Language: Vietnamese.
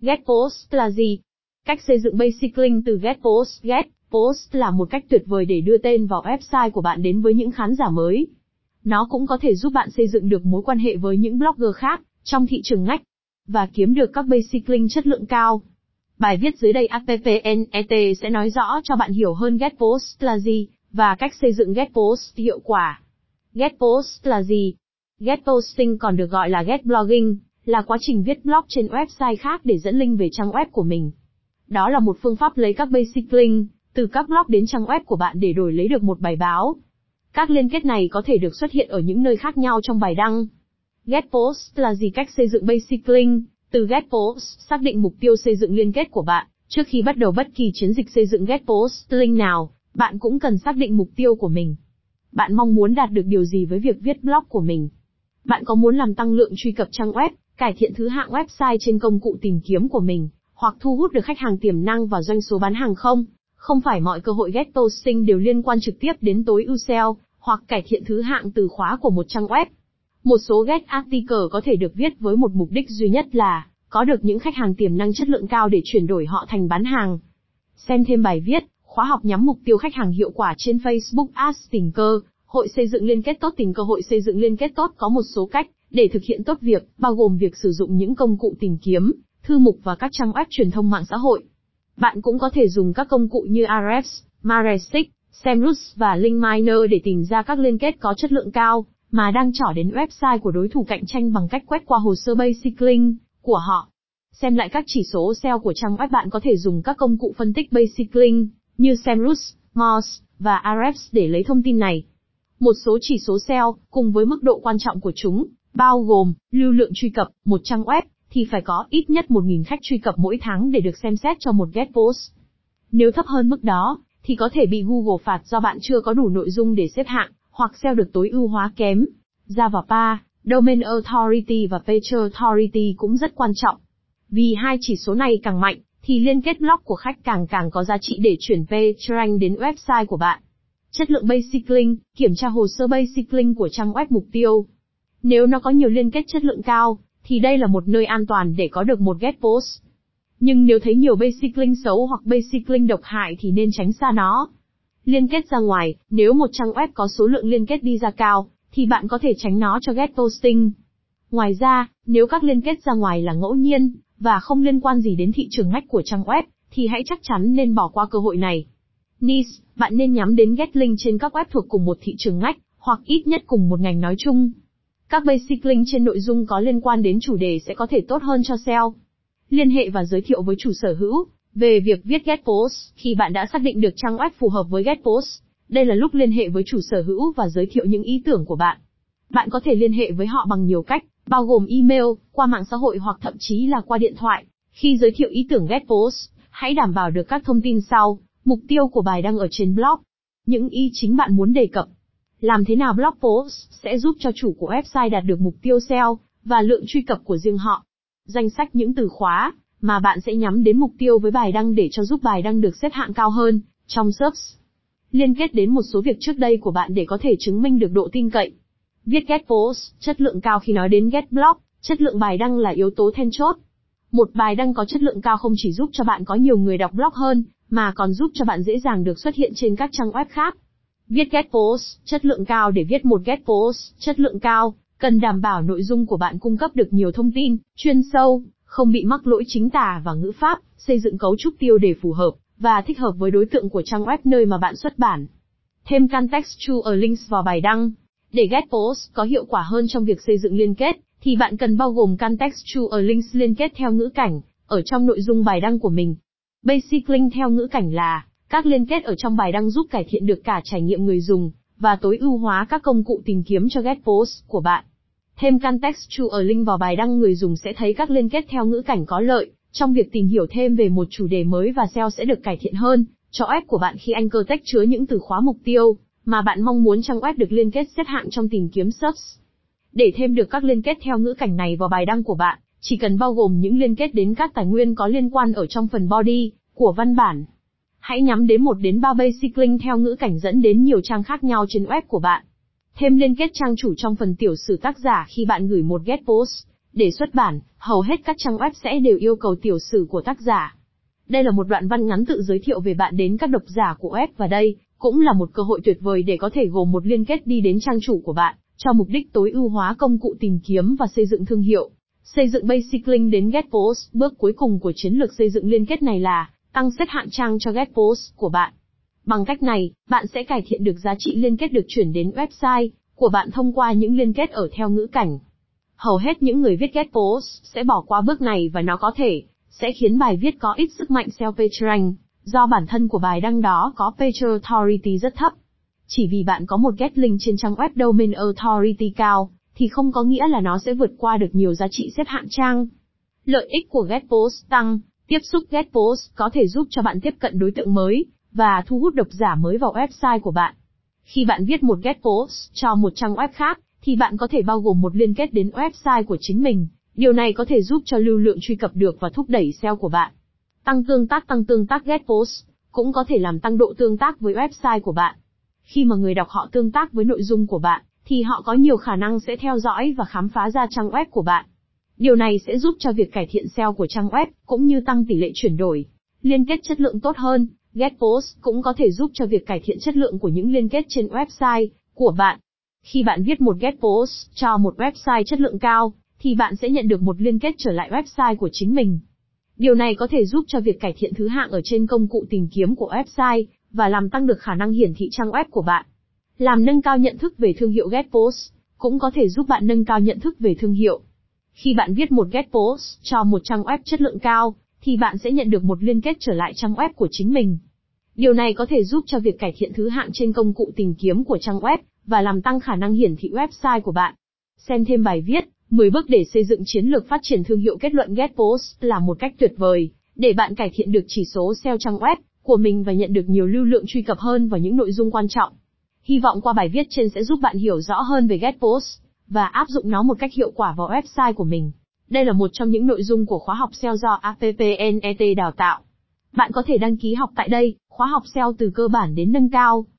Get Post là gì? Cách xây dựng Basic Link từ Get Post Get Post là một cách tuyệt vời để đưa tên vào website của bạn đến với những khán giả mới. Nó cũng có thể giúp bạn xây dựng được mối quan hệ với những blogger khác trong thị trường ngách và kiếm được các basic link chất lượng cao. Bài viết dưới đây APPNET sẽ nói rõ cho bạn hiểu hơn Get Post là gì và cách xây dựng Get Post hiệu quả. Get Post là gì? Get Posting còn được gọi là Get Blogging, là quá trình viết blog trên website khác để dẫn link về trang web của mình. Đó là một phương pháp lấy các basic link từ các blog đến trang web của bạn để đổi lấy được một bài báo. Các liên kết này có thể được xuất hiện ở những nơi khác nhau trong bài đăng. Get Post là gì cách xây dựng basic link? Từ Get Post, xác định mục tiêu xây dựng liên kết của bạn. Trước khi bắt đầu bất kỳ chiến dịch xây dựng Get Post link nào, bạn cũng cần xác định mục tiêu của mình. Bạn mong muốn đạt được điều gì với việc viết blog của mình? Bạn có muốn làm tăng lượng truy cập trang web, cải thiện thứ hạng website trên công cụ tìm kiếm của mình, hoặc thu hút được khách hàng tiềm năng và doanh số bán hàng không? Không phải mọi cơ hội ghetto posting đều liên quan trực tiếp đến tối ưu SEO, hoặc cải thiện thứ hạng từ khóa của một trang web. Một số get article có thể được viết với một mục đích duy nhất là có được những khách hàng tiềm năng chất lượng cao để chuyển đổi họ thành bán hàng. Xem thêm bài viết, khóa học nhắm mục tiêu khách hàng hiệu quả trên Facebook Ads tình cơ, hội xây dựng liên kết tốt tình cơ hội xây dựng liên kết tốt có một số cách để thực hiện tốt việc, bao gồm việc sử dụng những công cụ tìm kiếm, thư mục và các trang web truyền thông mạng xã hội. Bạn cũng có thể dùng các công cụ như Ahrefs, Majestic, Semrush và Linkminer để tìm ra các liên kết có chất lượng cao, mà đang trỏ đến website của đối thủ cạnh tranh bằng cách quét qua hồ sơ Basic Link của họ. Xem lại các chỉ số SEO của trang web bạn có thể dùng các công cụ phân tích Basic Link, như Semrush, Moz, và Ahrefs để lấy thông tin này. Một số chỉ số SEO, cùng với mức độ quan trọng của chúng, bao gồm, lưu lượng truy cập, một trang web, thì phải có ít nhất 1.000 khách truy cập mỗi tháng để được xem xét cho một get post. Nếu thấp hơn mức đó, thì có thể bị Google phạt do bạn chưa có đủ nội dung để xếp hạng, hoặc SEO được tối ưu hóa kém. Java Domain Authority và Page Authority cũng rất quan trọng. Vì hai chỉ số này càng mạnh, thì liên kết blog của khách càng càng có giá trị để chuyển page rank đến website của bạn. Chất lượng Basic Link, kiểm tra hồ sơ Basic Link của trang web mục tiêu. Nếu nó có nhiều liên kết chất lượng cao, thì đây là một nơi an toàn để có được một get post. Nhưng nếu thấy nhiều basic link xấu hoặc basic link độc hại thì nên tránh xa nó. Liên kết ra ngoài, nếu một trang web có số lượng liên kết đi ra cao, thì bạn có thể tránh nó cho get posting. Ngoài ra, nếu các liên kết ra ngoài là ngẫu nhiên, và không liên quan gì đến thị trường ngách của trang web, thì hãy chắc chắn nên bỏ qua cơ hội này. Niche, bạn nên nhắm đến get link trên các web thuộc cùng một thị trường ngách, hoặc ít nhất cùng một ngành nói chung. Các basic link trên nội dung có liên quan đến chủ đề sẽ có thể tốt hơn cho SEO. Liên hệ và giới thiệu với chủ sở hữu về việc viết get post khi bạn đã xác định được trang web phù hợp với get post. Đây là lúc liên hệ với chủ sở hữu và giới thiệu những ý tưởng của bạn. Bạn có thể liên hệ với họ bằng nhiều cách, bao gồm email, qua mạng xã hội hoặc thậm chí là qua điện thoại. Khi giới thiệu ý tưởng get post, hãy đảm bảo được các thông tin sau, mục tiêu của bài đăng ở trên blog, những ý chính bạn muốn đề cập, làm thế nào blog post sẽ giúp cho chủ của website đạt được mục tiêu SEO và lượng truy cập của riêng họ. Danh sách những từ khóa mà bạn sẽ nhắm đến mục tiêu với bài đăng để cho giúp bài đăng được xếp hạng cao hơn trong search. Liên kết đến một số việc trước đây của bạn để có thể chứng minh được độ tin cậy. Viết get post, chất lượng cao khi nói đến get blog, chất lượng bài đăng là yếu tố then chốt. Một bài đăng có chất lượng cao không chỉ giúp cho bạn có nhiều người đọc blog hơn, mà còn giúp cho bạn dễ dàng được xuất hiện trên các trang web khác. Viết get post, chất lượng cao để viết một get post, chất lượng cao, cần đảm bảo nội dung của bạn cung cấp được nhiều thông tin, chuyên sâu, không bị mắc lỗi chính tả và ngữ pháp, xây dựng cấu trúc tiêu đề phù hợp, và thích hợp với đối tượng của trang web nơi mà bạn xuất bản. Thêm contextual links vào bài đăng. Để get post có hiệu quả hơn trong việc xây dựng liên kết, thì bạn cần bao gồm contextual links liên kết theo ngữ cảnh, ở trong nội dung bài đăng của mình. Basic link theo ngữ cảnh là các liên kết ở trong bài đăng giúp cải thiện được cả trải nghiệm người dùng, và tối ưu hóa các công cụ tìm kiếm cho get post của bạn. Thêm contextual link vào bài đăng người dùng sẽ thấy các liên kết theo ngữ cảnh có lợi, trong việc tìm hiểu thêm về một chủ đề mới và SEO sẽ được cải thiện hơn, cho web của bạn khi Anchor Text chứa những từ khóa mục tiêu, mà bạn mong muốn trang web được liên kết xếp hạng trong tìm kiếm search. Để thêm được các liên kết theo ngữ cảnh này vào bài đăng của bạn, chỉ cần bao gồm những liên kết đến các tài nguyên có liên quan ở trong phần body của văn bản. Hãy nhắm đến một đến ba basic link theo ngữ cảnh dẫn đến nhiều trang khác nhau trên web của bạn. Thêm liên kết trang chủ trong phần tiểu sử tác giả khi bạn gửi một get post Để xuất bản, hầu hết các trang web sẽ đều yêu cầu tiểu sử của tác giả. Đây là một đoạn văn ngắn tự giới thiệu về bạn đến các độc giả của web và đây cũng là một cơ hội tuyệt vời để có thể gồm một liên kết đi đến trang chủ của bạn, cho mục đích tối ưu hóa công cụ tìm kiếm và xây dựng thương hiệu. Xây dựng Basic Link đến Get Post, bước cuối cùng của chiến lược xây dựng liên kết này là tăng xếp hạng trang cho Get Post của bạn. Bằng cách này, bạn sẽ cải thiện được giá trị liên kết được chuyển đến website của bạn thông qua những liên kết ở theo ngữ cảnh. Hầu hết những người viết Get Post sẽ bỏ qua bước này và nó có thể sẽ khiến bài viết có ít sức mạnh SEO page rank, do bản thân của bài đăng đó có page authority rất thấp. Chỉ vì bạn có một get link trên trang web domain authority cao, thì không có nghĩa là nó sẽ vượt qua được nhiều giá trị xếp hạng trang. Lợi ích của Get Post tăng, tiếp xúc Get Post có thể giúp cho bạn tiếp cận đối tượng mới, và thu hút độc giả mới vào website của bạn. Khi bạn viết một Get Post cho một trang web khác, thì bạn có thể bao gồm một liên kết đến website của chính mình. Điều này có thể giúp cho lưu lượng truy cập được và thúc đẩy SEO của bạn. Tăng tương tác Tăng tương tác Get Post cũng có thể làm tăng độ tương tác với website của bạn. Khi mà người đọc họ tương tác với nội dung của bạn, thì họ có nhiều khả năng sẽ theo dõi và khám phá ra trang web của bạn. Điều này sẽ giúp cho việc cải thiện SEO của trang web, cũng như tăng tỷ lệ chuyển đổi, liên kết chất lượng tốt hơn. Get Post cũng có thể giúp cho việc cải thiện chất lượng của những liên kết trên website của bạn. Khi bạn viết một Get Post cho một website chất lượng cao, thì bạn sẽ nhận được một liên kết trở lại website của chính mình. Điều này có thể giúp cho việc cải thiện thứ hạng ở trên công cụ tìm kiếm của website và làm tăng được khả năng hiển thị trang web của bạn. Làm nâng cao nhận thức về thương hiệu Get Post cũng có thể giúp bạn nâng cao nhận thức về thương hiệu. Khi bạn viết một Get Post cho một trang web chất lượng cao, thì bạn sẽ nhận được một liên kết trở lại trang web của chính mình. Điều này có thể giúp cho việc cải thiện thứ hạng trên công cụ tìm kiếm của trang web và làm tăng khả năng hiển thị website của bạn. Xem thêm bài viết 10 bước để xây dựng chiến lược phát triển thương hiệu kết luận Get Post là một cách tuyệt vời để bạn cải thiện được chỉ số SEO trang web của mình và nhận được nhiều lưu lượng truy cập hơn vào những nội dung quan trọng. Hy vọng qua bài viết trên sẽ giúp bạn hiểu rõ hơn về Get Post và áp dụng nó một cách hiệu quả vào website của mình. Đây là một trong những nội dung của khóa học SEO do APPNET đào tạo. Bạn có thể đăng ký học tại đây, khóa học SEO từ cơ bản đến nâng cao.